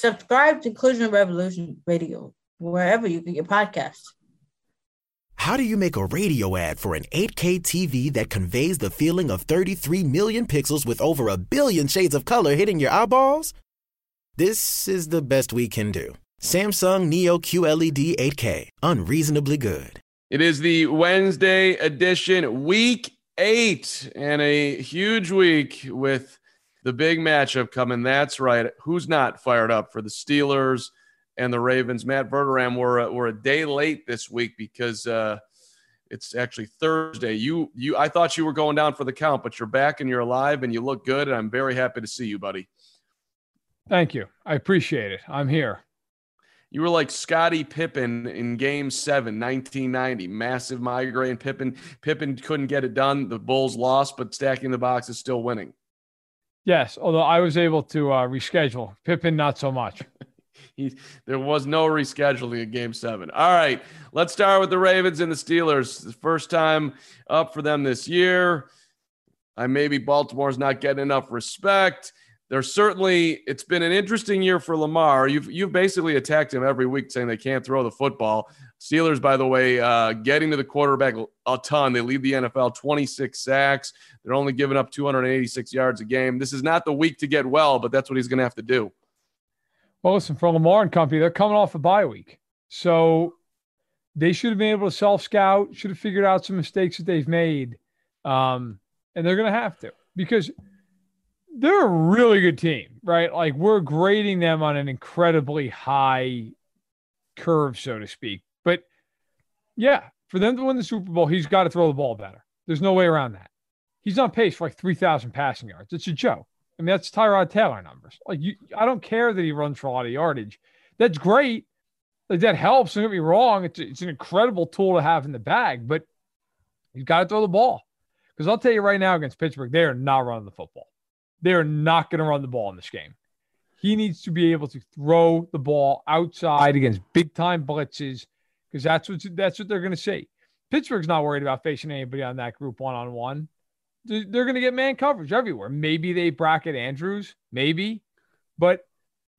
Subscribe to Inclusion Revolution Radio wherever you get your podcasts. How do you make a radio ad for an 8K TV that conveys the feeling of 33 million pixels with over a billion shades of color hitting your eyeballs? This is the best we can do. Samsung Neo QLED 8K, unreasonably good. It is the Wednesday edition, week eight, and a huge week with the big matchup coming. That's right. Who's not fired up for the Steelers and the Ravens? Matt Verderame, we're, we're a day late this week because uh, it's actually Thursday. You, you, I thought you were going down for the count, but you're back and you're alive and you look good. And I'm very happy to see you, buddy. Thank you. I appreciate it. I'm here. You were like Scottie Pippen in game seven, 1990. Massive migraine. Pippen, Pippen couldn't get it done. The Bulls lost, but stacking the box is still winning. Yes, although I was able to uh, reschedule. Pippen, not so much. he, there was no rescheduling in game seven. All right, let's start with the Ravens and the Steelers. The first time up for them this year. I maybe Baltimore's not getting enough respect there's certainly it's been an interesting year for Lamar. You've you've basically attacked him every week, saying they can't throw the football. Steelers, by the way, uh, getting to the quarterback a ton. They lead the NFL 26 sacks. They're only giving up 286 yards a game. This is not the week to get well, but that's what he's going to have to do. Well, listen, for Lamar and company, they're coming off a bye week, so they should have been able to self scout. Should have figured out some mistakes that they've made, um, and they're going to have to because they're a really good team, right? Like we're grading them on an incredibly high curve, so to speak. But yeah, for them to win the Super Bowl, he's got to throw the ball better. There's no way around that. He's on pace for like 3,000 passing yards. It's a joke. I mean, that's Tyrod Taylor numbers. Like, you, I don't care that he runs for a lot of yardage. That's great. Like, that helps. Don't get me wrong. It's, it's an incredible tool to have in the bag, but he's got to throw the ball. Because I'll tell you right now against Pittsburgh, they are not running the football. They're not going to run the ball in this game. He needs to be able to throw the ball outside against big time blitzes because that's what that's what they're going to see. Pittsburgh's not worried about facing anybody on that group one on one. They're going to get man coverage everywhere. Maybe they bracket Andrews, maybe, but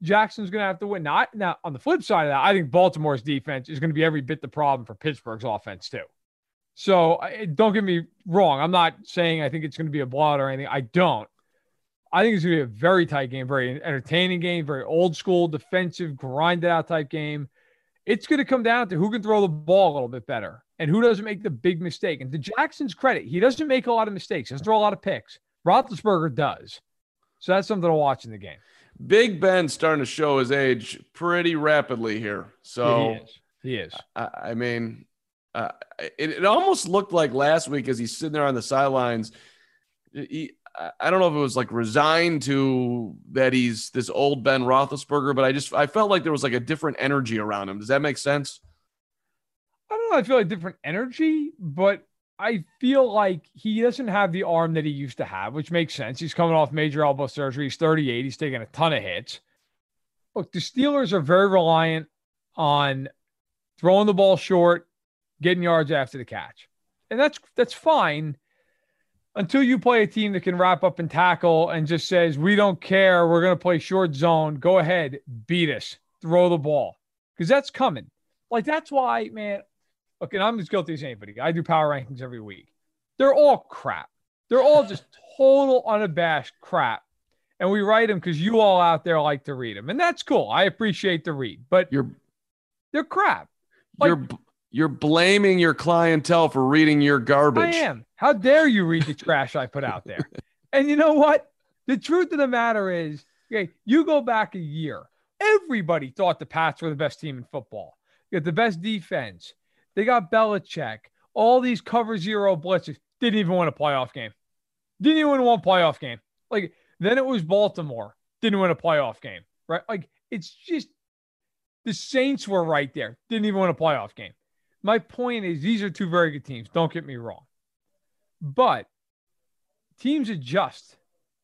Jackson's going to have to win. Not now on the flip side of that, I think Baltimore's defense is going to be every bit the problem for Pittsburgh's offense too. So don't get me wrong. I'm not saying I think it's going to be a blowout or anything. I don't. I think it's going to be a very tight game, very entertaining game, very old school, defensive, grinded out type game. It's going to come down to who can throw the ball a little bit better and who doesn't make the big mistake. And to Jackson's credit, he doesn't make a lot of mistakes. He doesn't throw a lot of picks. Roethlisberger does. So that's something to watch in the game. Big Ben's starting to show his age pretty rapidly here. So yeah, he is. He is. I, I mean, uh, it, it almost looked like last week as he's sitting there on the sidelines. He, I don't know if it was like resigned to that he's this old Ben Roethlisberger, but I just I felt like there was like a different energy around him. Does that make sense? I don't know. I feel like different energy, but I feel like he doesn't have the arm that he used to have, which makes sense. He's coming off major elbow surgery. He's 38. He's taking a ton of hits. Look, the Steelers are very reliant on throwing the ball short, getting yards after the catch, and that's that's fine until you play a team that can wrap up and tackle and just says, we don't care. We're going to play short zone. Go ahead, beat us, throw the ball. Because that's coming. Like, that's why, man. Look, and I'm as guilty as anybody. I do power rankings every week. They're all crap. They're all just total unabashed crap. And we write them because you all out there like to read them. And that's cool. I appreciate the read, but you're they're crap. Like, you're you're blaming your clientele for reading your garbage. I am. How dare you read the trash I put out there? And you know what? The truth of the matter is, okay, you go back a year. Everybody thought the Pats were the best team in football. You got the best defense. They got Belichick. All these cover zero blitzes. Didn't even win a playoff game. Didn't even win one playoff game. Like then it was Baltimore. didn't win a playoff game, right? Like it's just the Saints were right there, didn't even win a playoff game. My point is, these are two very good teams. Don't get me wrong, but teams adjust,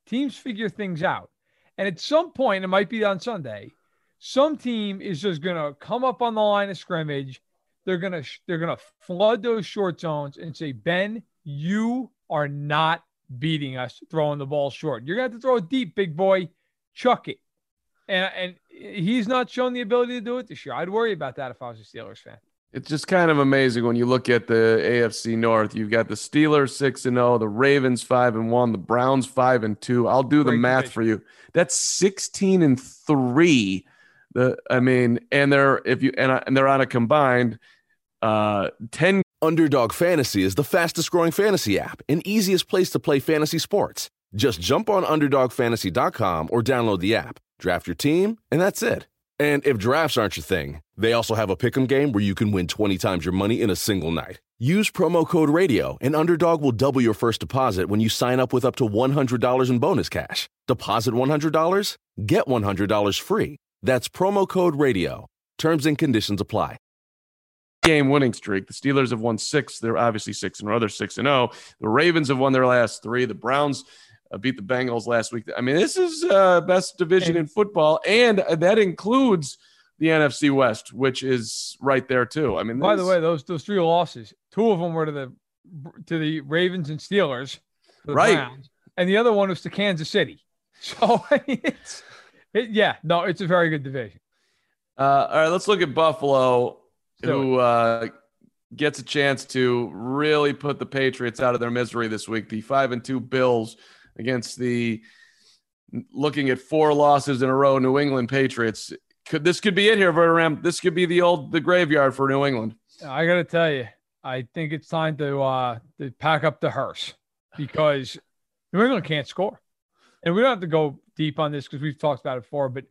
teams figure things out, and at some point, it might be on Sunday. Some team is just gonna come up on the line of scrimmage. They're gonna they're gonna flood those short zones and say, Ben, you are not beating us throwing the ball short. You're gonna have to throw it deep, big boy. Chuck it. And and he's not shown the ability to do it this year. I'd worry about that if I was a Steelers fan. It's just kind of amazing when you look at the AFC North. You've got the Steelers six and zero, the Ravens five and one, the Browns five and two. I'll do the math division. for you. That's sixteen and three. The I mean, and they're if you and, I- and they're on a combined uh ten Underdog Fantasy is the fastest growing fantasy app and easiest place to play fantasy sports. Just jump on UnderdogFantasy.com or download the app, draft your team, and that's it. And if drafts aren't your thing, they also have a pick'em game where you can win 20 times your money in a single night. Use promo code RADIO, and Underdog will double your first deposit when you sign up with up to $100 in bonus cash. Deposit $100, get $100 free. That's promo code RADIO. Terms and conditions apply. game winning streak. The Steelers have won six. They're obviously six and other six and zero. The Ravens have won their last three. The Browns uh, beat the Bengals last week. I mean, this is uh, best division in football, and that includes the NFC West, which is right there too. I mean, By the way, those those three losses, two of them were to the to the Ravens and Steelers, Right. Browns, and the other one was to Kansas City. So I mean, it's it, yeah, no, it's a very good division. Uh, all right, let's look at Buffalo, who uh, gets a chance to really put the Patriots out of their misery this week. The five and two Bills against the looking at four losses in a row New England Patriots. Could this could be it here, Verderame? This could be the old the graveyard for New England. I got to tell you, I think it's time to uh to pack up the hearse because New England can't score, and we don't have to go deep on this because we've talked about it before, but.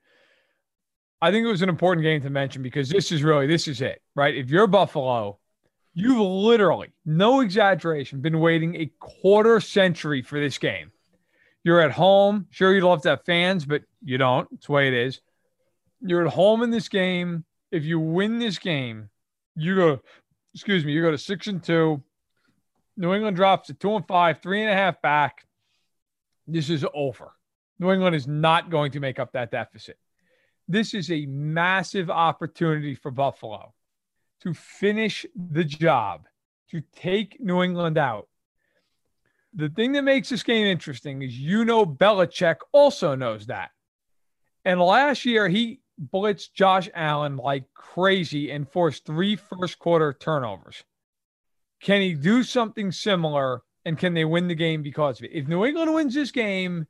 I think it was an important game to mention because this is really this is it, right? If you're Buffalo, you've literally, no exaggeration, been waiting a quarter century for this game. You're at home. Sure, you'd love to have fans, but you don't. It's the way it is. You're at home in this game. If you win this game, you go, excuse me, you go to six and two. New England drops to two and five, three and a half back. This is over. New England is not going to make up that deficit. This is a massive opportunity for Buffalo to finish the job, to take New England out. The thing that makes this game interesting is you know Belichick also knows that. And last year he blitzed Josh Allen like crazy and forced three first quarter turnovers. Can he do something similar and can they win the game because of it? If New England wins this game,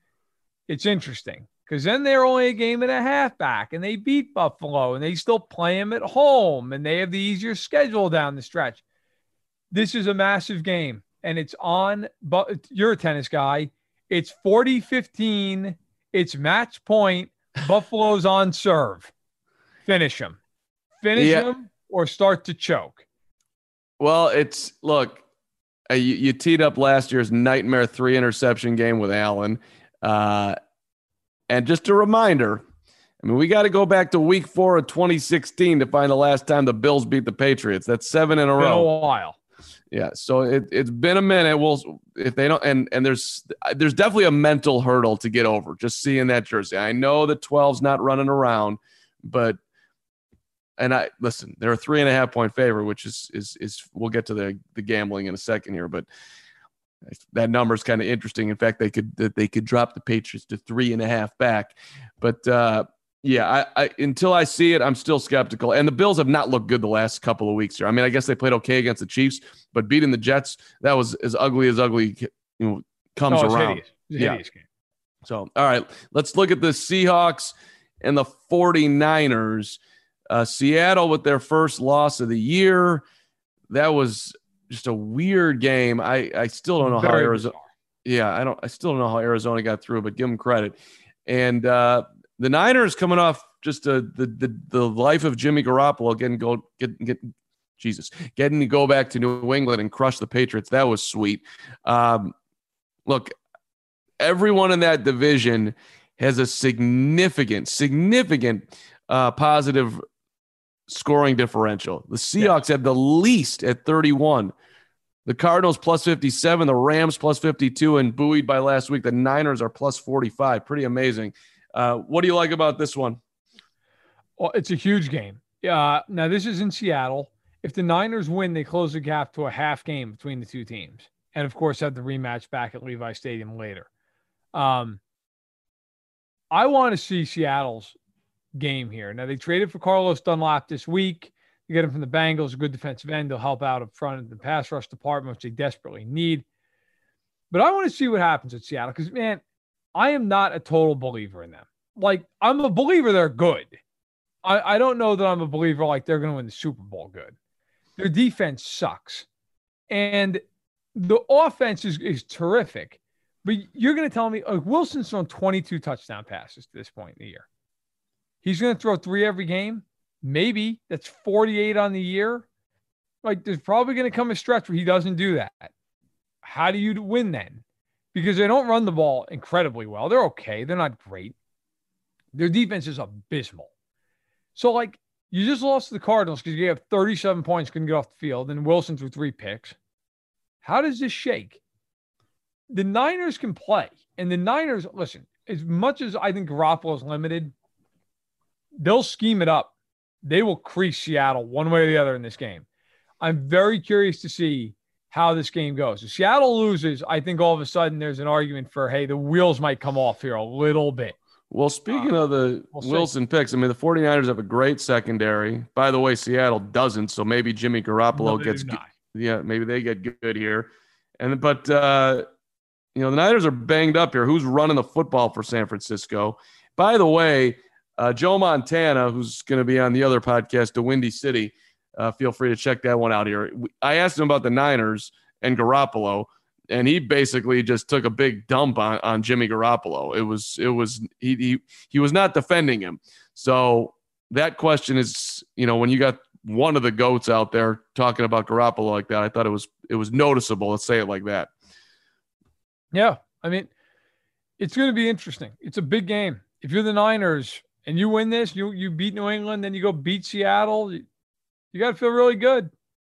it's interesting because then they're only a game and a half back and they beat Buffalo and they still play them at home and they have the easier schedule down the stretch. This is a massive game and it's on, but you're a tennis guy. It's 40 15. It's match point. Buffalo's on serve. Finish them. Finish Yeah. them or start to choke. Well, it's look, uh, you, you teed up last year's nightmare three interception game with Allen. Uh, and just a reminder, I mean, we got to go back to week four of 2016 to find the last time the Bills beat the Patriots. That's seven in a Been a row. while. Yeah, so it, it's been a minute. We'll if they don't, and and there's there's definitely a mental hurdle to get over just seeing that jersey. I know the 12's not running around, but and I listen, they're a three and a half point favorite, which is is is we'll get to the the gambling in a second here, but that number is kind of interesting. In fact, they could they could drop the Patriots to three and a half back, but uh, yeah, I, I until I see it, I'm still skeptical. And the Bills have not looked good the last couple of weeks here. I mean, I guess they played okay against the Chiefs, but beating the Jets that was as ugly as ugly you know comes it's around. hideous. Yeah. hideous game. So, all right, let's look at the Seahawks and the 49ers. Uh, Seattle with their first loss of the year. That was just a weird game. I, I still don't know how Arizona. bizarre. Yeah, I don't. I still don't know how Arizona got through, but give them credit. And uh, the Niners coming off just a, the the the life of Jimmy Garoppolo getting go get get Jesus getting to go back to New England and crush the Patriots. That was sweet. Um, look, everyone in that division has a significant, significant uh, positive scoring differential. The Seahawks yeah. have the least at 31. The Cardinals plus 57, the Rams plus 52, and buoyed by last week, the Niners are plus 45. Pretty amazing. Uh, what do you like about this one? Well, it's a huge game. Uh, now, this is in Seattle. If the Niners win, they close the gap to a half game between the two teams. And of course, have the rematch back at Levi Stadium later. Um, I want to see Seattle's game here. Now, they traded for Carlos Dunlap this week. You get him from the Bengals, a good defensive end. They'll help out up front in the pass rush department, which they desperately need. But I want to see what happens at Seattle because, man, I am not a total believer in them. Like, I'm a believer they're good. I, I don't know that I'm a believer like they're going to win the Super Bowl good. Their defense sucks. And the offense is, is terrific. But you're going to tell me like Wilson's thrown 22 touchdown passes to this point in the year. He's going to throw three every game. Maybe that's 48 on the year. Like there's probably going to come a stretch where he doesn't do that. How do you win then? Because they don't run the ball incredibly well. They're okay. They're not great. Their defense is abysmal. So like you just lost to the Cardinals because you have 37 points, couldn't get off the field, and Wilson threw three picks. How does this shake? The Niners can play, and the Niners listen. As much as I think Garoppolo is limited, they'll scheme it up they will crease Seattle one way or the other in this game. I'm very curious to see how this game goes. If Seattle loses, I think all of a sudden there's an argument for, hey, the wheels might come off here a little bit. Well, speaking uh, of the we'll Wilson see. picks, I mean, the 49ers have a great secondary. By the way, Seattle doesn't. So maybe Jimmy Garoppolo no, gets, yeah, maybe they get good here. And, but, uh, you know, the Niners are banged up here. Who's running the football for San Francisco? By the way, uh, Joe Montana, who's going to be on the other podcast, the Windy City, uh, feel free to check that one out here. I asked him about the Niners and Garoppolo, and he basically just took a big dump on, on Jimmy Garoppolo. It was it was he, he he was not defending him. So that question is, you know, when you got one of the goats out there talking about Garoppolo like that, I thought it was it was noticeable. Let's say it like that. Yeah, I mean, it's going to be interesting. It's a big game. If you're the Niners, and you win this, you you beat New England, then you go beat Seattle. You, got to feel really good.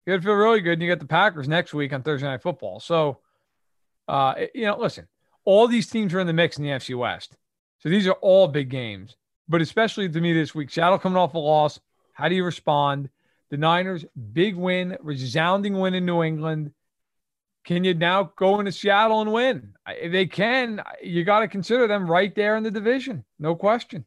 You got to feel really good. And you got the Packers next week on Thursday Night Football. So, uh, you know, listen, all these teams are in the mix in the NFC West. So these are all big games. But especially to me this week, Seattle coming off a loss. How do you respond? The Niners, big win, resounding win in New England. Can you now go into Seattle and win? If they can, you got to consider them right there in the division. No question.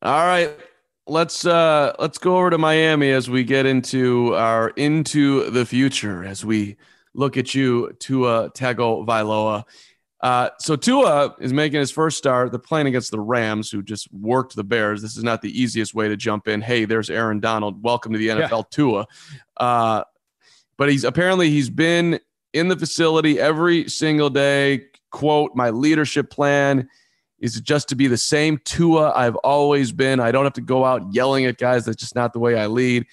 All right. Let's uh let's go over to Miami as we get into our into the future as we look at you, Tua Tagovailoa. Uh, so Tua is making his first start. They're playing against the Rams, who just worked the Bears. This is not the easiest way to jump in. Hey, there's Aaron Donald. Welcome to the NFL, yeah. Tua. Uh, but he's apparently he's been in the facility every single day. Quote: My leadership plan is it just to be the same Tua I've always been. I don't have to go out yelling at guys. That's just not the way I lead.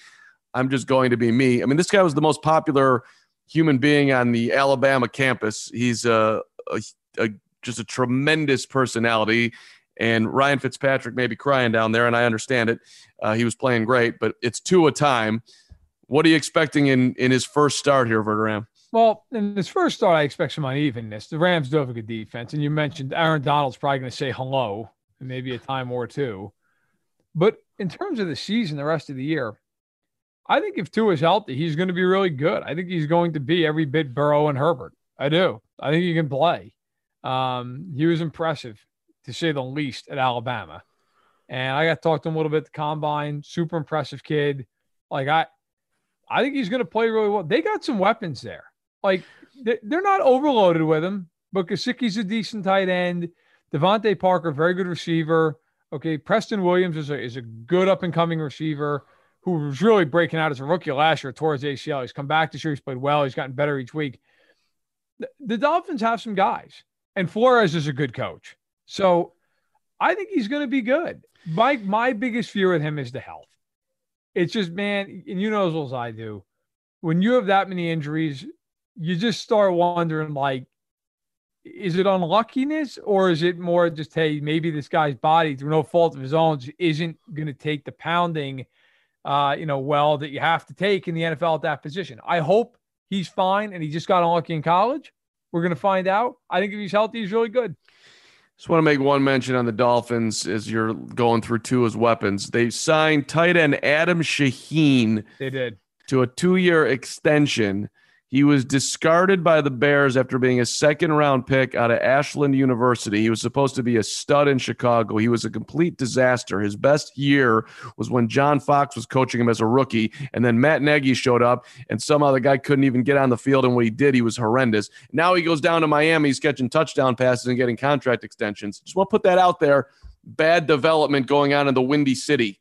I'm just going to be me. I mean, this guy was the most popular human being on the Alabama campus. He's a, a, a just a tremendous personality. And Ryan Fitzpatrick may be crying down there, and I understand it. Uh, he was playing great, but it's Tua time. What are you expecting in in his first start here, Verderame? Well, in this first start, I expect some unevenness. The Rams do have a good defense, and you mentioned Aaron Donald's probably going to say hello, and maybe a time or two. But in terms of the season, the rest of the year, I think if Tua is healthy, he's going to be really good. I think he's going to be every bit Burrow and Herbert. I do. I think he can play. Um, he was impressive, to say the least, at Alabama. And I got to talk to him a little bit at the combine. Super impressive kid. Like I, I think he's going to play really well. They got some weapons there. Like they're not overloaded with him, but Gesicki's a decent tight end. DeVante Parker, very good receiver. Okay, Preston Williams is a is a good up and coming receiver who was really breaking out as a rookie last year towards ACL. He's come back this year. He's played well. He's gotten better each week. The, the Dolphins have some guys, and Flores is a good coach. So I think he's going to be good. My my biggest fear with him is the health. It's just man, and you know as well as I do, when you have that many injuries, you just start wondering like is it unluckiness or is it more just hey maybe this guy's body through no fault of his own just isn't going to take the pounding uh you know well that you have to take in the NFL at that position. I hope he's fine and he just got unlucky in college. We're going to find out. I think if he's healthy, he's really good. Just want to make one mention on the Dolphins as you're going through Tua's weapons. They signed tight end Adam Shaheen. They did to a two-year extension. He was discarded by the Bears after being a second round pick out of Ashland University. He was supposed to be a stud in Chicago. He was a complete disaster. His best year was when John Fox was coaching him as a rookie. And then Matt Nagy showed up, and somehow the guy couldn't even get on the field. And when he did, he was horrendous. Now he goes down to Miami. He's catching touchdown passes and getting contract extensions. Just want to put that out there. Bad development going on in the Windy City.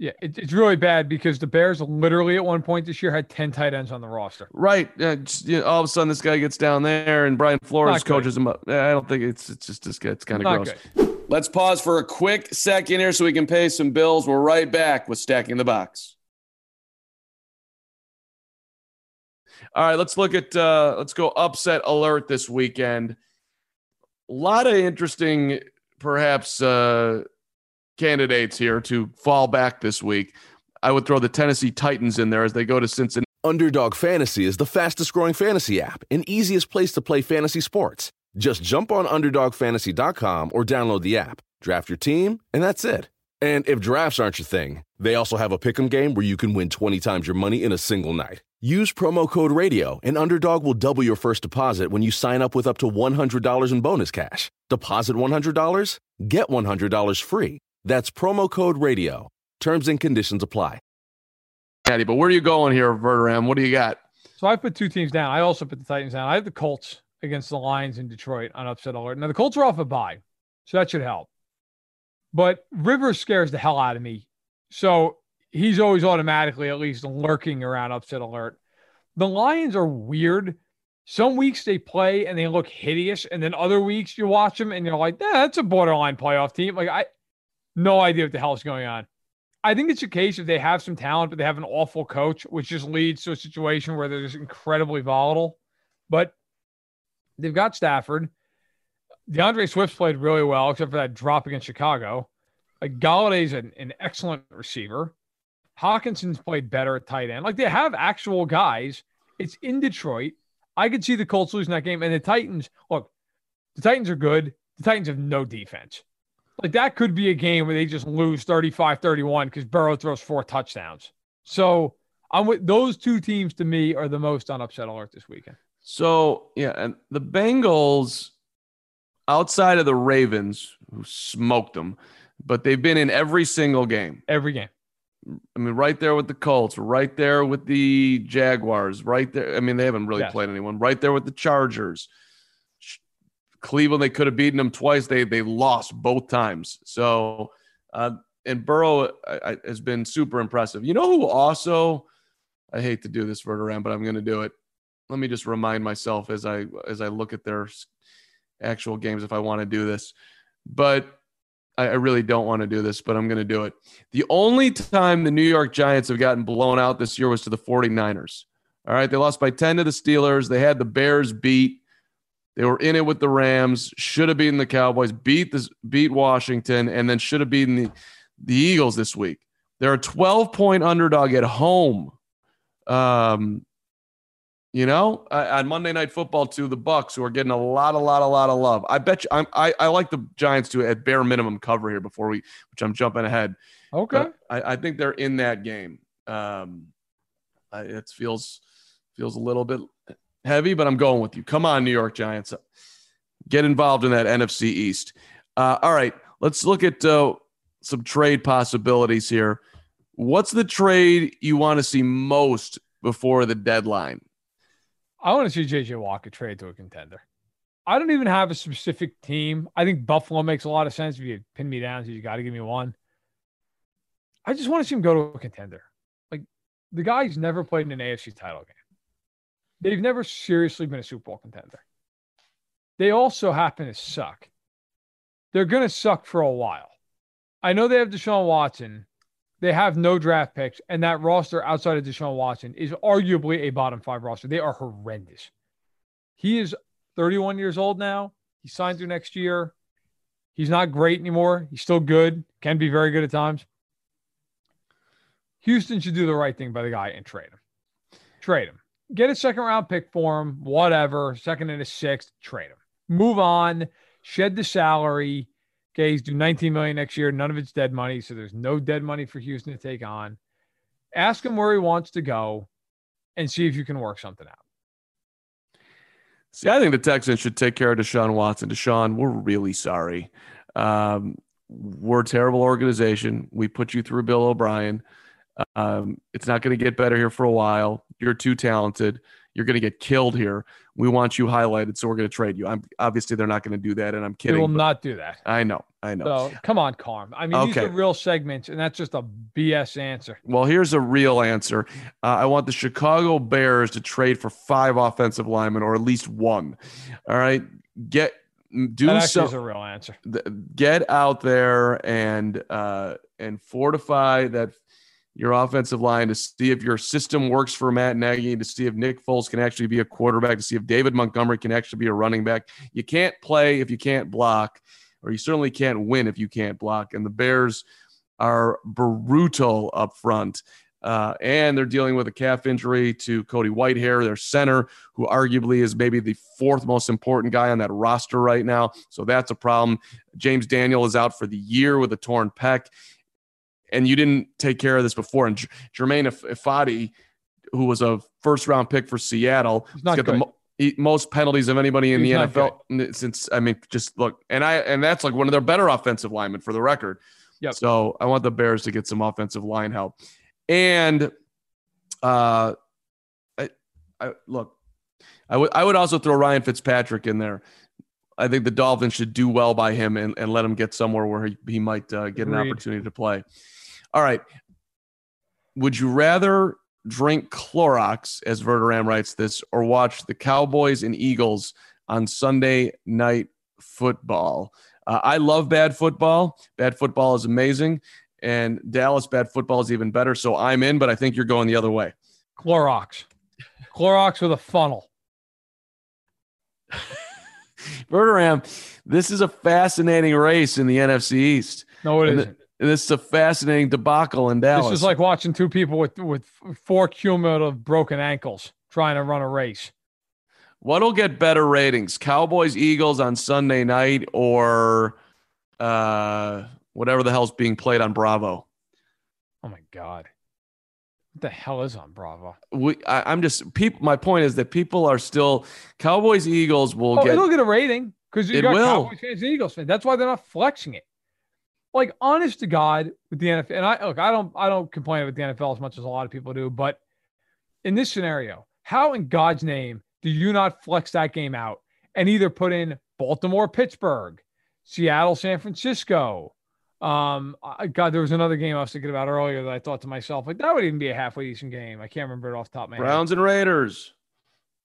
Yeah, it, it's really bad because the Bears literally at one point this year had 10 tight ends on the roster. Right. Uh, just, you know, all of a sudden, this guy gets down there and Brian Flores coaches him up. I don't think it's it's just this guy. It's kind of gross. Good. Let's pause for a quick second here so we can pay some bills. We're right back with Stacking the Box. All right, let's look at uh, let's go upset alert this weekend. A lot of interesting, perhaps uh, candidates here to fall back this week. I would throw the Tennessee Titans in there as they go to Cincinnati. Underdog Fantasy is the fastest growing fantasy app and easiest place to play fantasy sports. Just jump on UnderdogFantasy.com or download the app, draft your team, and that's it. And if drafts aren't your thing, they also have a pick'em game where you can win 20 times your money in a single night. Use promo code RADIO, and Underdog will double your first deposit when you sign up with up to $100 in bonus cash. Deposit $100, get $100 free. That's promo code radio. Terms and conditions apply. Patty, but where are you going here, Verderame? What do you got? So I put two teams down. I also put the Titans down. I have the Colts against the Lions in Detroit on upset alert. Now the Colts are off a bye, so that should help. But Rivers scares the hell out of me. So he's always automatically at least lurking around upset alert. The Lions are weird. Some weeks they play and they look hideous, and then other weeks you watch them and you're like, eh, that's a borderline playoff team. Like I no idea what the hell is going on. I think it's a case if they have some talent, but they have an awful coach, which just leads to a situation where they're just incredibly volatile. But they've got Stafford. D'Andre Swift's played really well, except for that drop against Chicago. Like Golladay's an, an excellent receiver. Hockenson's played better at tight end. Like they have actual guys. It's in Detroit. I could see the Colts losing that game. And the Titans, look, the Titans are good. The Titans have no defense. Like that could be a game where they just lose 35 31 because Burrow throws four touchdowns. So I'm with those two teams to me are the most on upset alert this weekend. So, yeah, and the Bengals, outside of the Ravens, who smoked them, but they've been in every single game. Every game. I mean, right there with the Colts, right there with the Jaguars, right there. I mean, they haven't really yes. played anyone. Right there with the Chargers. Cleveland, they could have beaten them twice. They they lost both times. So, uh, and Burrow I, I, has been super impressive. You know who also? I hate to do this, Verderame, but I'm going to do it. Let me just remind myself as I as I look at their actual games if I want to do this. But I, I really don't want to do this, but I'm going to do it. The only time the New York Giants have gotten blown out this year was to the 49ers. All right, they lost by 10 to the Steelers. They had the Bears beat. They were in it with the Rams, should have beaten the Cowboys, beat this, beat Washington, and then should have beaten the, the Eagles this week. They're a 12 point underdog at home. Um, you know, on Monday Night Football to the Bucs, who are getting a lot, a lot, a lot of love. I bet you, I'm, I, I like the Giants to at bare minimum cover here before we, which I'm jumping ahead. Okay, I, I, think they're in that game. Um, I, it feels feels a little bit heavy, but I'm going with you. Come on, New York Giants. Get involved in that NFC East. Uh, all right, let's look at uh, some trade possibilities here. What's the trade you want to see most before the deadline? I want to see JJ Watt trade to a contender. I don't even have a specific team. I think Buffalo makes a lot of sense. If you pin me down, so you got to give me one. I just want to see him go to a contender. Like the guy's never played in an AFC title game. They've never seriously been a Super Bowl contender. They also happen to suck. They're going to suck for a while. I know they have Deshaun Watson. They have no draft picks, and that roster outside of Deshaun Watson is arguably a bottom five roster. They are horrendous. He is 31 years old now. He signed through next year. He's not great anymore. He's still good, can be very good at times. Houston should do the right thing by the guy and trade him. Trade him. Get a second round pick for him, whatever, second and a sixth, trade him. Move on, shed the salary. Okay, he's do 19 million next year. None of it's dead money, so there's no dead money for Houston to take on. Ask him where he wants to go and see if you can work something out. See, I think the Texans should take care of Deshaun Watson. Deshaun, we're really sorry. Um, we're a terrible organization. We put you through Bill O'Brien. Um, it's not going to get better here for a while. You're too talented. You're going to get killed here. We want you highlighted, so we're going to trade you. I'm obviously they're not going to do that, and I'm kidding. They will not do that. I know, I know. So come on, Carm. I mean, these are real segments, and that's just a BS answer. Well, here's a real answer. Uh, I want the Chicago Bears to trade for five offensive linemen, or at least one. All right, get do that actually some. is a real answer. th- get out there and uh, and fortify that your offensive line to see if your system works for Matt Nagy, to see if Nick Foles can actually be a quarterback, to see if David Montgomery can actually be a running back. You can't play if you can't block, or you certainly can't win if you can't block. And the Bears are brutal up front. Uh, and they're dealing with a calf injury to Cody Whitehair, their center, who arguably is maybe the fourth most important guy on that roster right now. So that's a problem. James Daniel is out for the year with a torn pec. And you didn't take care of this before. And J- Germain If- Ifedi, who was a first round pick for Seattle, He's got the good. mo- most penalties of anybody in He's the NFL n- since I mean, just look, and I and that's like one of their better offensive linemen for the record. Yep. So I want the Bears to get some offensive line help, and uh, I, I look, I would I would also throw Ryan Fitzpatrick in there. I think the Dolphins should do well by him and, and let him get somewhere where he, he might uh, get an opportunity to play. All right. Would you rather drink Clorox, as Verderame writes this, or watch the Cowboys and Eagles on Sunday night football? Uh, I love bad football. Bad football is amazing. And Dallas bad football is even better. So I'm in, but I think you're going the other way. Clorox. Clorox with a funnel. Verderame, this is a fascinating race in the NFC East. No, it And isn't. This is a fascinating debacle in Dallas. This is like watching two people with with four cumulative broken ankles trying to run a race. What'll get better ratings? Cowboys Eagles on Sunday night or uh whatever the hell's being played on Bravo. Oh my god. What the hell is on Bravo? We I, I'm just people my point is that people are still Cowboys Eagles will Oh, get it'll get a rating because you It got will. Cowboys fans and Eagles fans. That's why they're not flexing it. Like honest to God, with the NFL, and I look, I don't, I don't complain with the NFL as much as a lot of people do, but in this scenario, how in God's name do you not flex that game out and either put in Baltimore, Pittsburgh, Seattle, San Francisco? Um, I, God, there was another game I was thinking about earlier that I thought to myself, like that would even be a halfway decent game. I can't remember it off the top of my head. Browns and Raiders.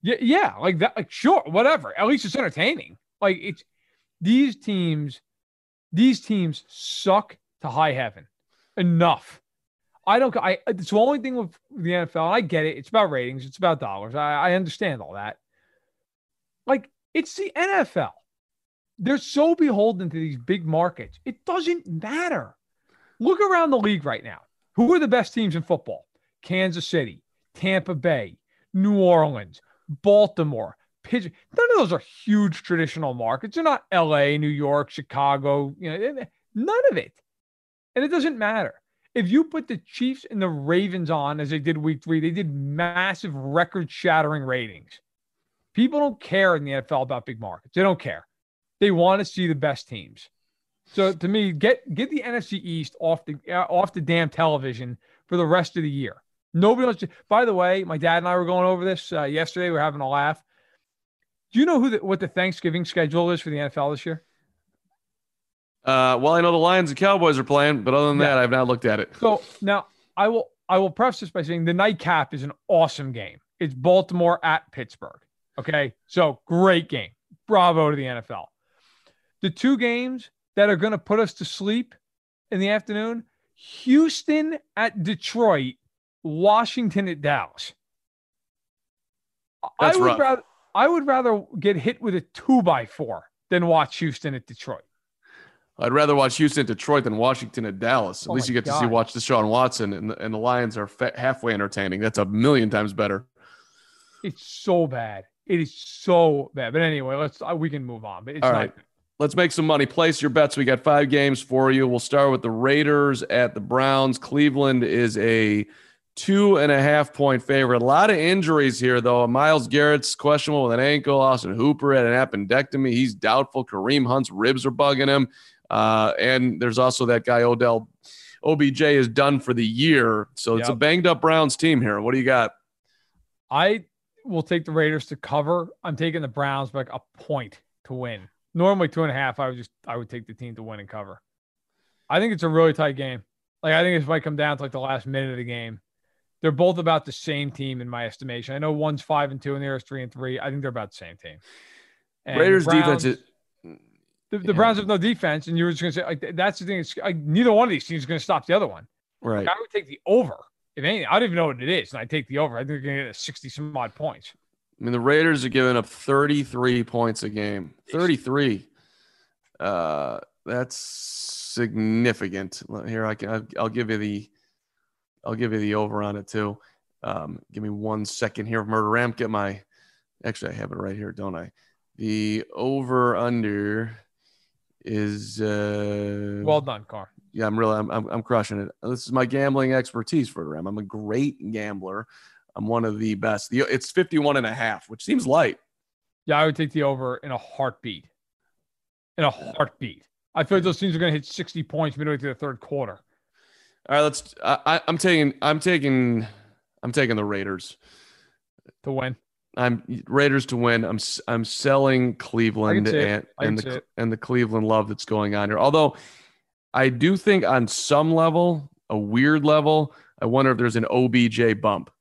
Yeah, yeah, like that. Like sure, whatever. At least it's entertaining. Like it's these teams. These teams suck to high heaven. Enough. I don't. I. It's the only thing with the NFL. And I get it. It's about ratings. It's about dollars. I, I understand all that. Like it's the NFL. They're so beholden to these big markets. It doesn't matter. Look around the league right now. Who are the best teams in football? Kansas City, Tampa Bay, New Orleans, Baltimore, Pittsburgh. None of those are huge traditional markets. They're not LA, New York, Chicago, you know, none of it. And it doesn't matter. If you put the Chiefs and the Ravens on as they did week three, they did massive record shattering ratings. People don't care in the NFL about big markets. They don't care. They want to see the best teams. So to me, get get the NFC East off the uh, off the damn television for the rest of the year. Nobody wants to. By the way, my dad and I were going over this uh, yesterday. We are having a laugh. Do you know who the, what the Thanksgiving schedule is for the NFL this year? Uh, well, I know the Lions and Cowboys are playing, but other than Yeah. that, I've not looked at it. So now I will I will preface this by saying the nightcap is an awesome game. It's Baltimore at Pittsburgh. Okay, so great game. Bravo to the NFL. The two games that are going to put us to sleep in the afternoon: Houston at Detroit, Washington at Dallas. That's I would rough. rather I would rather get hit with a two by four than watch Houston at Detroit. I'd rather watch Houston at Detroit than Washington at Dallas. At Oh least you get to see God. watch Deshaun Watson, and the, and the Lions are fa- halfway entertaining. That's a million times better. It's so bad. It is so bad. But anyway, let's uh, we can move on. But it's All not right. Let's make some money. Place your bets. We got five games for you. We'll start with the Raiders at the Browns. Cleveland is a two and a half point favorite. A lot of injuries here, though. Myles Garrett's questionable with an ankle. Austin Hooper had an appendectomy. He's doubtful. Kareem Hunt's ribs are bugging him. Uh, and there's also that guy, Odell. OBJ is done for the year. So it's a banged up Browns team here. What do you got? I will take the Raiders to cover. I'm taking the Browns by like a point to win. Normally two and a half. I would just I would take the team to win and cover. I think it's a really tight game. Like I think it might come down to like the last minute of the game. They're both about the same team in my estimation. I know one's five and two and the other's three and three. I think they're about the same team. And Raiders defense is the, the yeah. Browns have no defense, and you were just gonna say like that's the thing. It's like, neither one of these teams is gonna stop the other one. right. I would take the over. If anything, I don't even know what it is, and I take the over. I think they're gonna get a sixty some odd points. I mean, the Raiders are giving up 33 points a game. 33. Uh, that's significant. Here, I can. I'll give you the. I'll give you the over on it too. Um, give me one second here. Verderame. Get my. Actually, I have it right here, don't I? The over under is. Uh, Well done, Carr. yeah, I'm really, I'm, I'm, I'm crushing it. This is my gambling expertise for Ram. I'm a great gambler. I'm one of the best. The, it's 51 and a half, which seems light. Yeah, I would take the over in a heartbeat. In a heartbeat. I feel like those teams are going to hit 60 points midway through the third quarter. All right, let's. I, I, I'm taking. I'm taking. I'm taking the Raiders. to win. I'm Raiders to win. I'm I'm selling Cleveland and and the it. and the Cleveland love that's going on here. Although I do think on some level, a weird level, I wonder if there's an OBJ bump.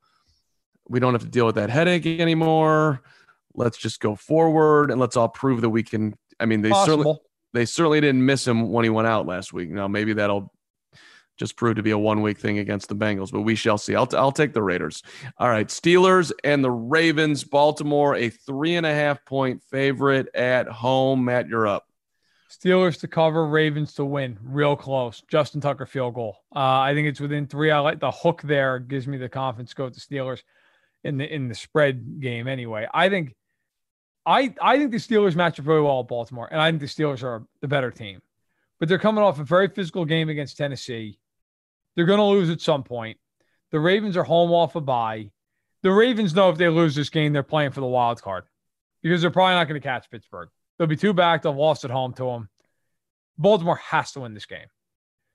We don't have to deal with that headache anymore. Let's just go forward and let's all prove that we can. I mean, they certainly they certainly didn't miss him when he went out last week. Now maybe that'll just proved to be a one week thing against the Bengals, but we shall see. I'll, I'll take the Raiders. All right, Steelers and the Ravens. Baltimore a three and a half point favorite at home. Matt, you're up. Steelers to cover, Ravens to win. Real close. Justin Tucker field goal. Uh, I think it's within three. I like the hook there. Gives me the confidence go with the Steelers in the in the spread game. Anyway, I think I I think the Steelers match up very well at Baltimore, and I think the Steelers are the better team. But they're coming off a very physical game against Tennessee. They're going to lose at some point. The Ravens are home off a bye. The Ravens know if they lose this game, they're playing for the wild card because they're probably not going to catch Pittsburgh. They'll be two back. They've lost at home to them. Baltimore has to win this game.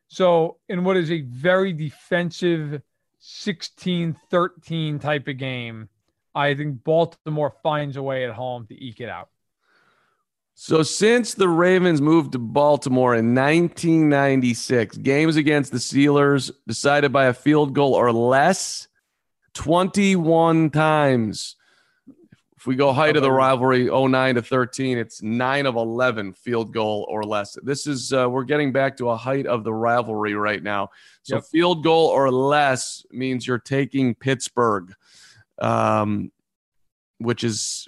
So, in what is a very defensive 16 13 type of game, I think Baltimore finds a way at home to eke it out. So since the Ravens moved to Baltimore in 1996, games against the Steelers decided by a field goal or less 21 times. If we go height of the rivalry 09 to 13, it's 9 of 11 field goal or less. This is uh, we're getting back to a height of the rivalry right now. So Yep. field goal or less means you're taking Pittsburgh. Um which is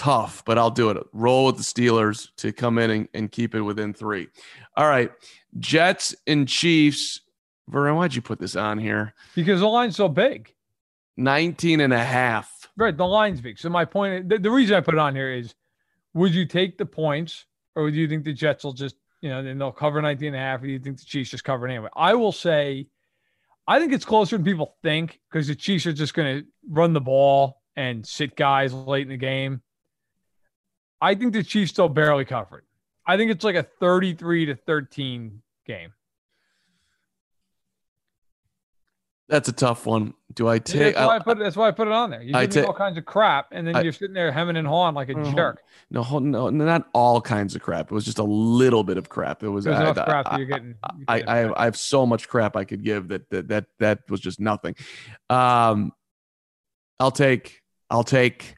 tough, but I'll do it. Roll with the Steelers to come in and, and keep it within three. All right. Jets and Chiefs. Vernon, why'd you put this on here? Because the line's so big. 19 and a half. Right. The line's big. So, my point, the, the reason I put it on here is would you take the points or do you think the Jets will just, you know, then they'll cover 19 and a half or do you think the Chiefs just cover it anyway? I will say, I think it's closer than people think because the Chiefs are just going to run the ball and sit guys late in the game. I think the Chiefs still barely covered. I think it's like a 33 to 13 game. That's a tough one. Do I take? that's, why I, put it, that's why I put it on there. You I me all kinds of crap, and then I- you're sitting there hemming and hawing like a Mhm. jerk. no, no, not all kinds of crap. It was just a little bit of crap. It was. There's I, enough I- crap I- you're getting. you're I, I, have. I have so much crap I could give that that that, that was just nothing. Um, I'll take I'll take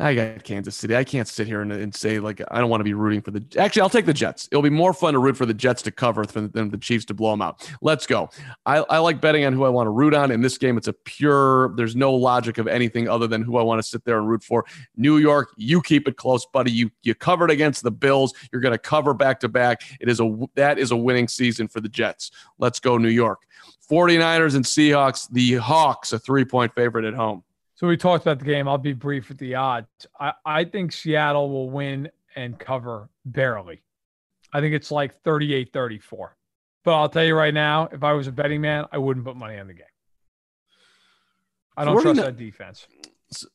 I got Kansas City. I can't sit here and, and say like I don't want to be rooting for the. Actually, I'll take the Jets. It'll be more fun to root for the Jets to cover than, the Chiefs to blow them out. Let's go. I, I like betting on who I want to root on. In this game, it's a pure. There's no logic of anything other than who I want to sit there and root for. New York, you keep it close, buddy. You you covered against the Bills. You're going to cover back to back. It is a that is a winning season for the Jets. Let's go, New York. 49ers and Seahawks. The Hawks, a three point favorite at home. So we talked about the game. I'll be brief with the odds. I, I think Seattle will win and cover barely. I think it's like 38 34. But I'll tell you right now, if I was a betting man, I wouldn't put money on the game. I don't 49- trust that defense.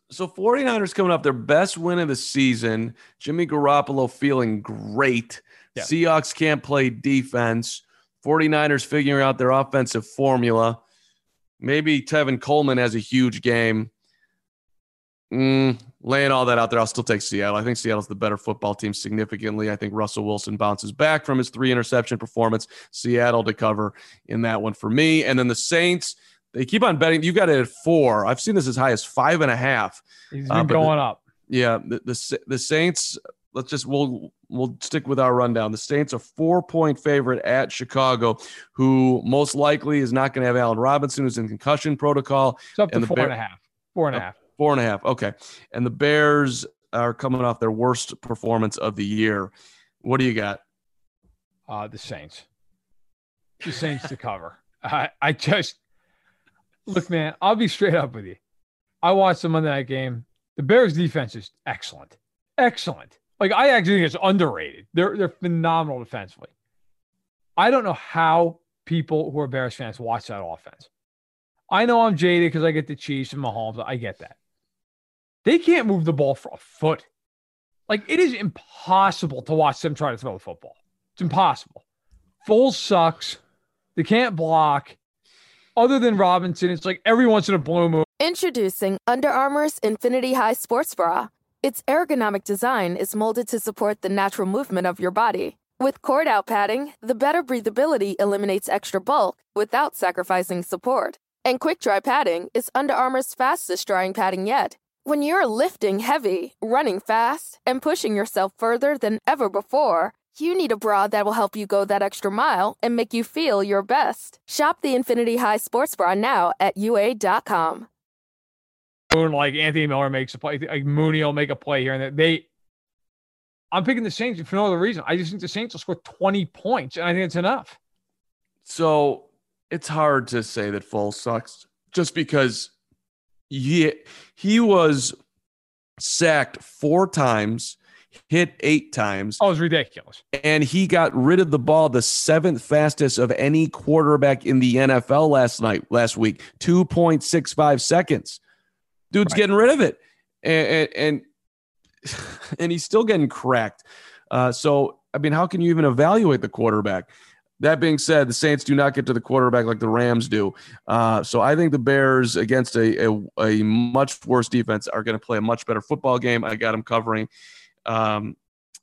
So 49ers coming off their best win of the season. Jimmy Garoppolo feeling great. Yeah. Seahawks can't play defense. 49ers figuring out their offensive formula. Maybe Tevin Coleman has a huge game. Mm, laying all that out there, I'll still take Seattle. I think Seattle's the better football team significantly. I think Russell Wilson bounces back from his three interception performance. Seattle to cover in that one for me. And then the Saints, they keep on betting. You got it at four. I've seen this as high as five and a half. He's uh, been uh, going the, up. Yeah, the, the the Saints. Let's just we'll we'll stick with our rundown. The Saints are four point favorite at Chicago, who most likely is not going to have Allen Robinson, who's in concussion protocol. It's up to and four Bear- and a half. Four and a half. Four and a half. Okay. And the Bears are coming off their worst performance of the year. What do you got? Uh, the Saints. The Saints to cover. I, I just look, man, I'll be straight up with you. I watched the Monday night game. The Bears defense is excellent. Excellent. Like I actually think it's underrated. They're they're phenomenal defensively. I don't know how people who are Bears fans watch that offense. I know I'm jaded because I get the Chiefs and Mahomes. I get that. They can't move the ball for a foot. Like it is impossible to watch them try to throw the football. It's impossible. Foles sucks. They can't block. Other than Robinson, it's like every once in a blue moon. Introducing Under Armour's Infinity High Sports Bra. Its ergonomic design is molded to support the natural movement of your body. With cord out padding, the better breathability eliminates extra bulk without sacrificing support. And quick dry padding is Under Armour's fastest drying padding yet when you're lifting heavy, running fast, and pushing yourself further than ever before, you need a bra that will help you go that extra mile and make you feel your best. Shop the Infinity High Sports Bra now at UA.com. Moon, Like Anthony Miller makes a play, like Mooney will make a play here, and they. I'm picking the Saints for no other reason. I just think the Saints will score 20 points, and I think it's enough. So it's hard to say that Foles sucks just because he he was sacked four times, hit eight times. Oh, it was ridiculous. And he got rid of the ball the seventh fastest of any quarterback in the NFL last night, last week, 2.65 seconds. Dude's right. getting rid of it. And, and, and, and he's still getting cracked. Uh, so, I mean, how can you even evaluate the quarterback? That being said, the Saints do not get to the quarterback like the Rams do. Uh, so I think the Bears against a, a, a much worse defense are going to play a much better football game. I got them covering. Um,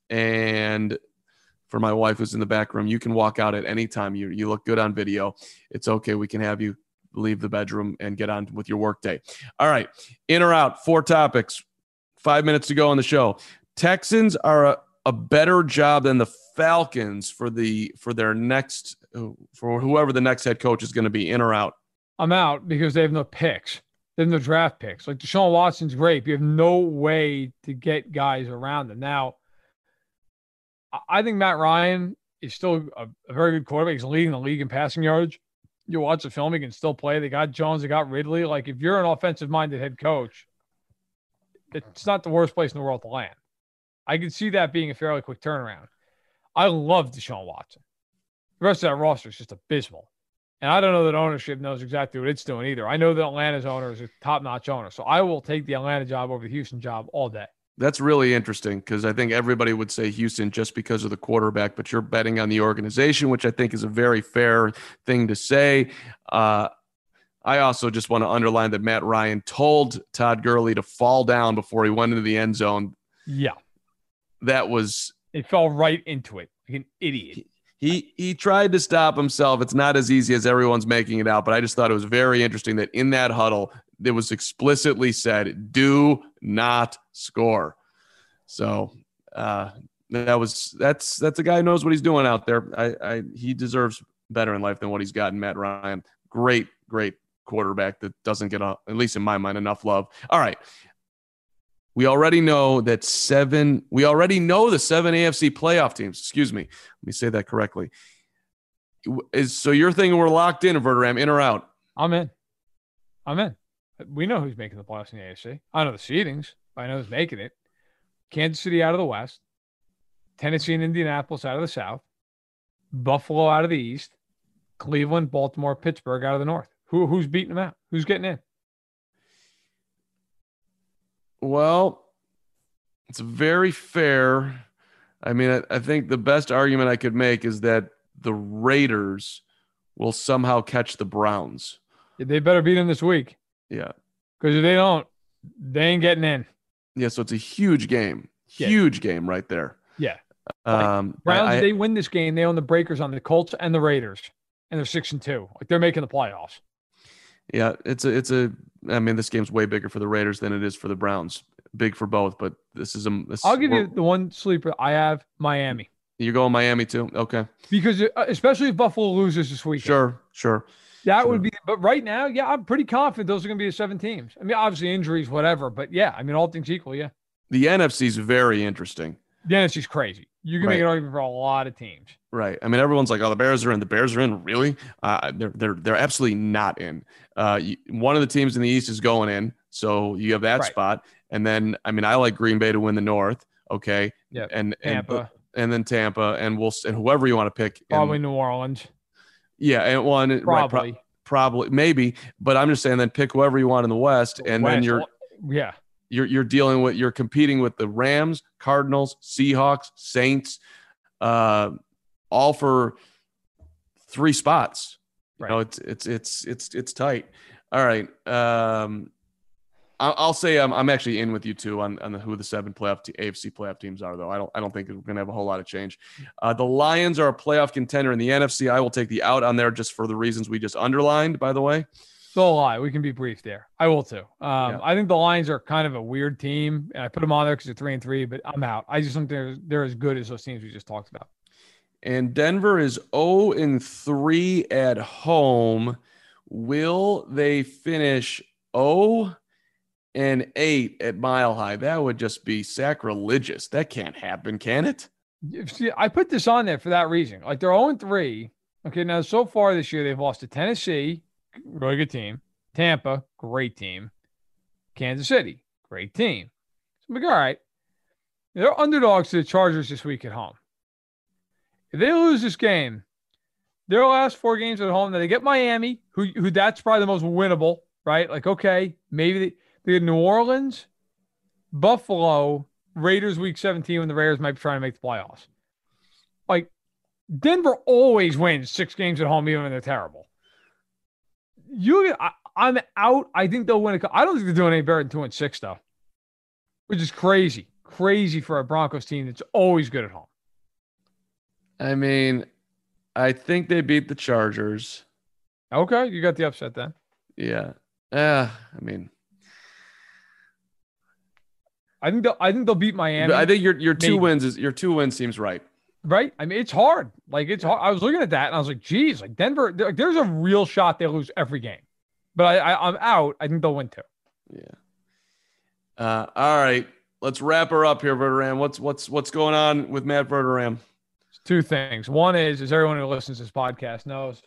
and for my wife who's in the back room, you can walk out at any time. You, you look good on video. It's okay. We can have you leave the bedroom and get on with your workday. All right. In or out, four topics. Five minutes to go on the show. Texans are a, a better job than the Falcons for the for their next for whoever the next head coach is going to be in or out? I'm out because they have no picks. They have no draft picks. Like Deshaun Watson's great. But you have no way to get guys around them. Now, I think Matt Ryan is still a, a very good quarterback. He's leading the league in passing yards. You watch the film, he can still play. They got Jones, they got Ridley. Like if you're an offensive minded head coach, it's not the worst place in the world to land. I can see that being a fairly quick turnaround. I love Deshaun Watson. The rest of that roster is just abysmal. And I don't know that ownership knows exactly what it's doing either. I know that Atlanta's owner is a top notch owner. So I will take the Atlanta job over the Houston job all day. That's really interesting because I think everybody would say Houston just because of the quarterback, but you're betting on the organization, which I think is a very fair thing to say. Uh, I also just want to underline that Matt Ryan told Todd Gurley to fall down before he went into the end zone. Yeah. That was it fell right into it like an idiot. He he tried to stop himself. It's not as easy as everyone's making it out, but I just thought it was very interesting that in that huddle, it was explicitly said, "Do not score." So uh, that was that's that's a guy who knows what he's doing out there. I, I he deserves better in life than what he's gotten. Matt Ryan, great, great quarterback that doesn't get a, at least in my mind enough love. All right. We already know that seven, we already know the seven AFC playoff teams. Excuse me. Let me say that correctly. Is so you're thinking we're locked in, Verderame, in or out? I'm in. I'm in. We know who's making the playoffs in the AFC. I know the seedings. I know who's making it. Kansas City out of the West, Tennessee and Indianapolis out of the South, Buffalo out of the East, Cleveland, Baltimore, Pittsburgh out of the North. Who who's beating them out? Who's getting in? Well, it's very fair. I mean, I, I think the best argument I could make is that the Raiders will somehow catch the Browns. They better beat them this week. Yeah. Because if they don't, they ain't getting in. Yeah. So it's a huge game. Yeah. Huge game right there. Yeah. Um, Browns, I- if they win this game, they own the breakers on the Colts and the Raiders, and they're six and two. Like they're making the playoffs. Yeah, it's a it's a. I mean, this game's way bigger for the Raiders than it is for the Browns. Big for both, but this is a. This, I'll give you the one sleeper I have: Miami, You're going Miami too. Okay, because uh, especially if Buffalo loses this weekend, sure, sure. that sure. would be. But right now, yeah, I'm pretty confident those are going to be the seven teams. I mean, obviously injuries, whatever, but yeah, I mean, all things equal, yeah. The NFC's very interesting. The NFC's crazy. You can make Right. an argument for a lot of teams. Right. I mean, everyone's like, "Oh, the Bears are in. The Bears are in." Really? Uh, they're they're they're absolutely not in. Uh, you, one of the teams in the East is going in, so you have that Right. spot. And then, I mean, I like Green Bay to win the North. Okay. Yeah. And and Tampa, and then Tampa, and we'll and whoever you want to pick. and- probably New Orleans, yeah, and one right, pro- probably. probably maybe, but I'm just saying then pick whoever you want in the West, and then you're yeah, you're you're dealing with you're competing with the Rams, Cardinals, Seahawks, Saints, uh, all for three spots. You know, Right. it's it's it's it's it's tight. All right. Um, I'll, I'll say I'm I'm actually in with you too on, on the, who the seven playoff te- AFC playoff teams are though. I don't I don't think we're gonna have a whole lot of change. Uh, the Lions are a playoff contender in the NFC. I will take the out on there just for the reasons we just underlined. By the way, so a lie. We can be brief there. I will too. Um, Yeah. I think the Lions are kind of a weird team, and I put them on there because they're three and three. But I'm out. I just think they're they're as good as those teams we just talked about. And Denver is 0 and 3 at home. Will they finish 0 and 8 at Mile High? That would just be sacrilegious. That can't happen, can it? See, I put this on there for that reason. Like they're 0 3. Okay, now so far this year they've lost to Tennessee, really good team. Tampa, great team. Kansas City, great team. So I'm like, all right. They're underdogs to the Chargers this week at home. If they lose this game, their last four games at home, then they get Miami, who who that's probably the most winnable, right? Like, okay, maybe they, they get New Orleans, Buffalo, Raiders week 17 when the Raiders might be trying to make the playoffs. Like Denver always wins six games at home, even when they're terrible. You, I, I'm out. I think they'll win. A, I don't think they're doing any better than two and six though, which is crazy, crazy for a Broncos team that's always good at home. I mean, I think they beat the Chargers. Okay, you got the upset then. Yeah. Uh, I mean, I think they'll, I think they'll beat Miami. but I think your your two maybe. wins is your two wins seems right. Right? I mean, it's hard. Like it's hard. I was looking at that and I was like, geez, like Denver, there- there's a real shot they lose every game. But I, I I'm out. I think they'll win two. Yeah. Uh, all right. Let's wrap her up here, Verderame. What's what's what's going on with Matt Verderame? Two things. One is, as everyone who listens to this podcast knows,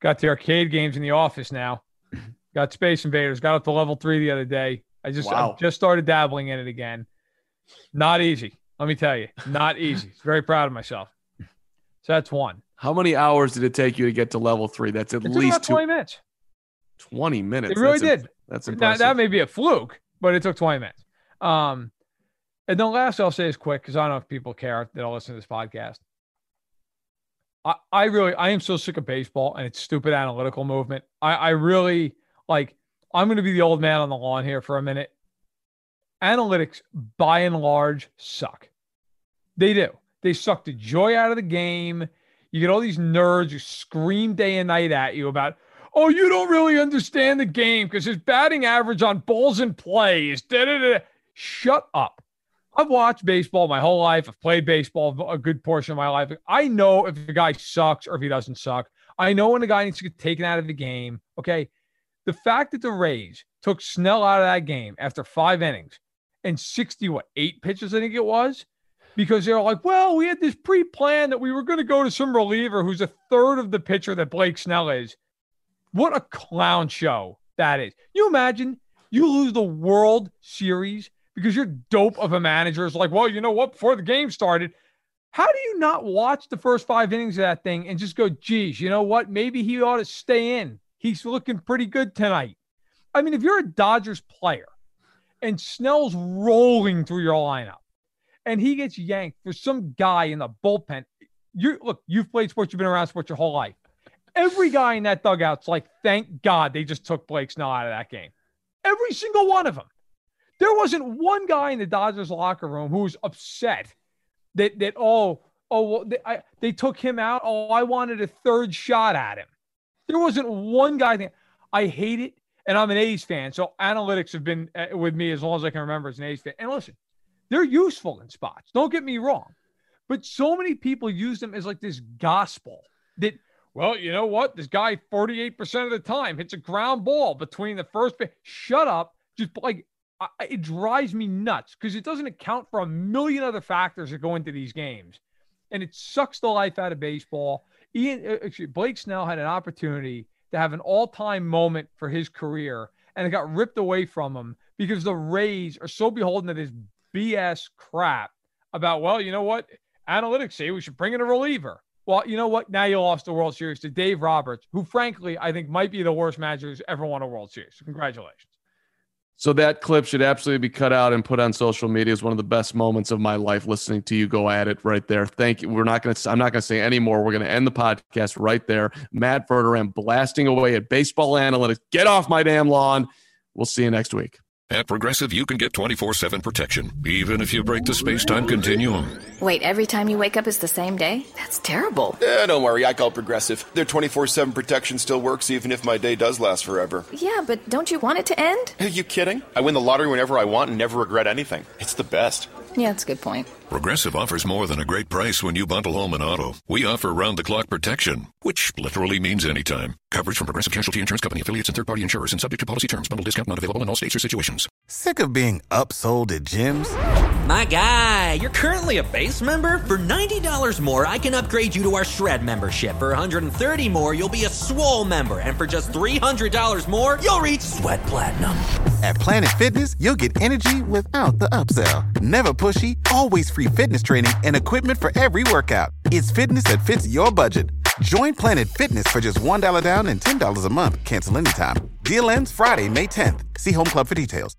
got the arcade games in the office now. got Space Invaders. Got up to level three the other day. I just Wow. I just started dabbling in it again. Not easy. Let me tell you, not easy. Very proud of myself. So that's one. How many hours did it take you to get to level three? That's at It least two, 20 minutes. 20 minutes. It really That's did. That's Now, impressive. that may be a fluke, but it took 20 minutes. Um, and the last I'll say is quick because I don't know if people care that I'll listen to this podcast. I, I really I am so sick of baseball and its stupid analytical movement. I, I really like I'm gonna be the old man on the lawn here for a minute. Analytics by and large suck. They do. They suck the joy out of the game. You get all these nerds who scream day and night at you about, oh, you don't really understand the game because his batting average on balls in play is da da da. Shut up. I've watched baseball my whole life. I've played baseball a good portion of my life. I know if the guy sucks or if he doesn't suck. I know when the guy needs to get taken out of the game. Okay. The fact that the Rays took Snell out of that game after five innings and 60, what, eight pitches, I think it was, because they're like, well, we had this pre plan that we were going to go to some reliever who's a third of the pitcher that Blake Snell is. What a clown show that is. You imagine you lose the World Series because you're dope of a manager is like, well, you know what? Before the game started, how do you not watch the first five innings of that thing and just go, geez, you know what? Maybe he ought to stay in. He's looking pretty good tonight. I mean, if you're a Dodgers player and Snell's rolling through your lineup and he gets yanked for some guy in the bullpen, you look, you've played sports, you've been around sports your whole life. Every guy in that dugout's like, thank God they just took Blake Snell out of that game. Every single one of them. There wasn't one guy in the Dodgers locker room who was upset that that oh oh well, they, I, they took him out. Oh, I wanted a third shot at him. There wasn't one guy. That, I hate it, and I'm an A's fan, so analytics have been uh, with me as long as I can remember as an A's fan. And listen, they're useful in spots. Don't get me wrong, but so many people use them as like this gospel that. Well, you know what? This guy 48% of the time hits a ground ball between the first. Shut up. Just like I, it drives me nuts because it doesn't account for a million other factors that go into these games, and it sucks the life out of baseball. Ian, uh, actually, Blake Snell had an opportunity to have an all-time moment for his career, and it got ripped away from him because the Rays are so beholden to this BS crap about. Well, you know what? Analytics say we should bring in a reliever. Well, you know what? Now you lost the World Series to Dave Roberts, who, frankly, I think might be the worst manager who's ever won a World Series. Congratulations. So that clip should absolutely be cut out and put on social media. Is one of the best moments of my life listening to you go at it right there. Thank you. We're not going to. I'm not going to say any more. We're going to end the podcast right there. Matt Verderame blasting away at baseball analytics. Get off my damn lawn. We'll see you next week. At Progressive, you can get 24 7 protection, even if you break the space time continuum. Wait, every time you wake up is the same day? That's terrible. Eh, don't worry, I call Progressive. Their 24 7 protection still works even if my day does last forever. Yeah, but don't you want it to end? Are you kidding? I win the lottery whenever I want and never regret anything. It's the best. Yeah, that's a good point. Progressive offers more than a great price when you bundle home and auto. We offer round the clock protection, which literally means anytime. Coverage from Progressive Casualty Insurance Company affiliates and third party insurers and subject to policy terms. Bundle discount not available in all states or situations. Sick of being upsold at gyms? My guy, you're currently a base member? For $90 more, I can upgrade you to our Shred membership. For 130 more, you'll be a Swole member. And for just $300 more, you'll reach Sweat Platinum. At Planet Fitness, you'll get energy without the upsell. Never pushy, always free fitness training and equipment for every workout. It's fitness that fits your budget. Join Planet Fitness for just $1 down and $10 a month. Cancel anytime. Deal ends Friday, May 10th. See Home Club for details.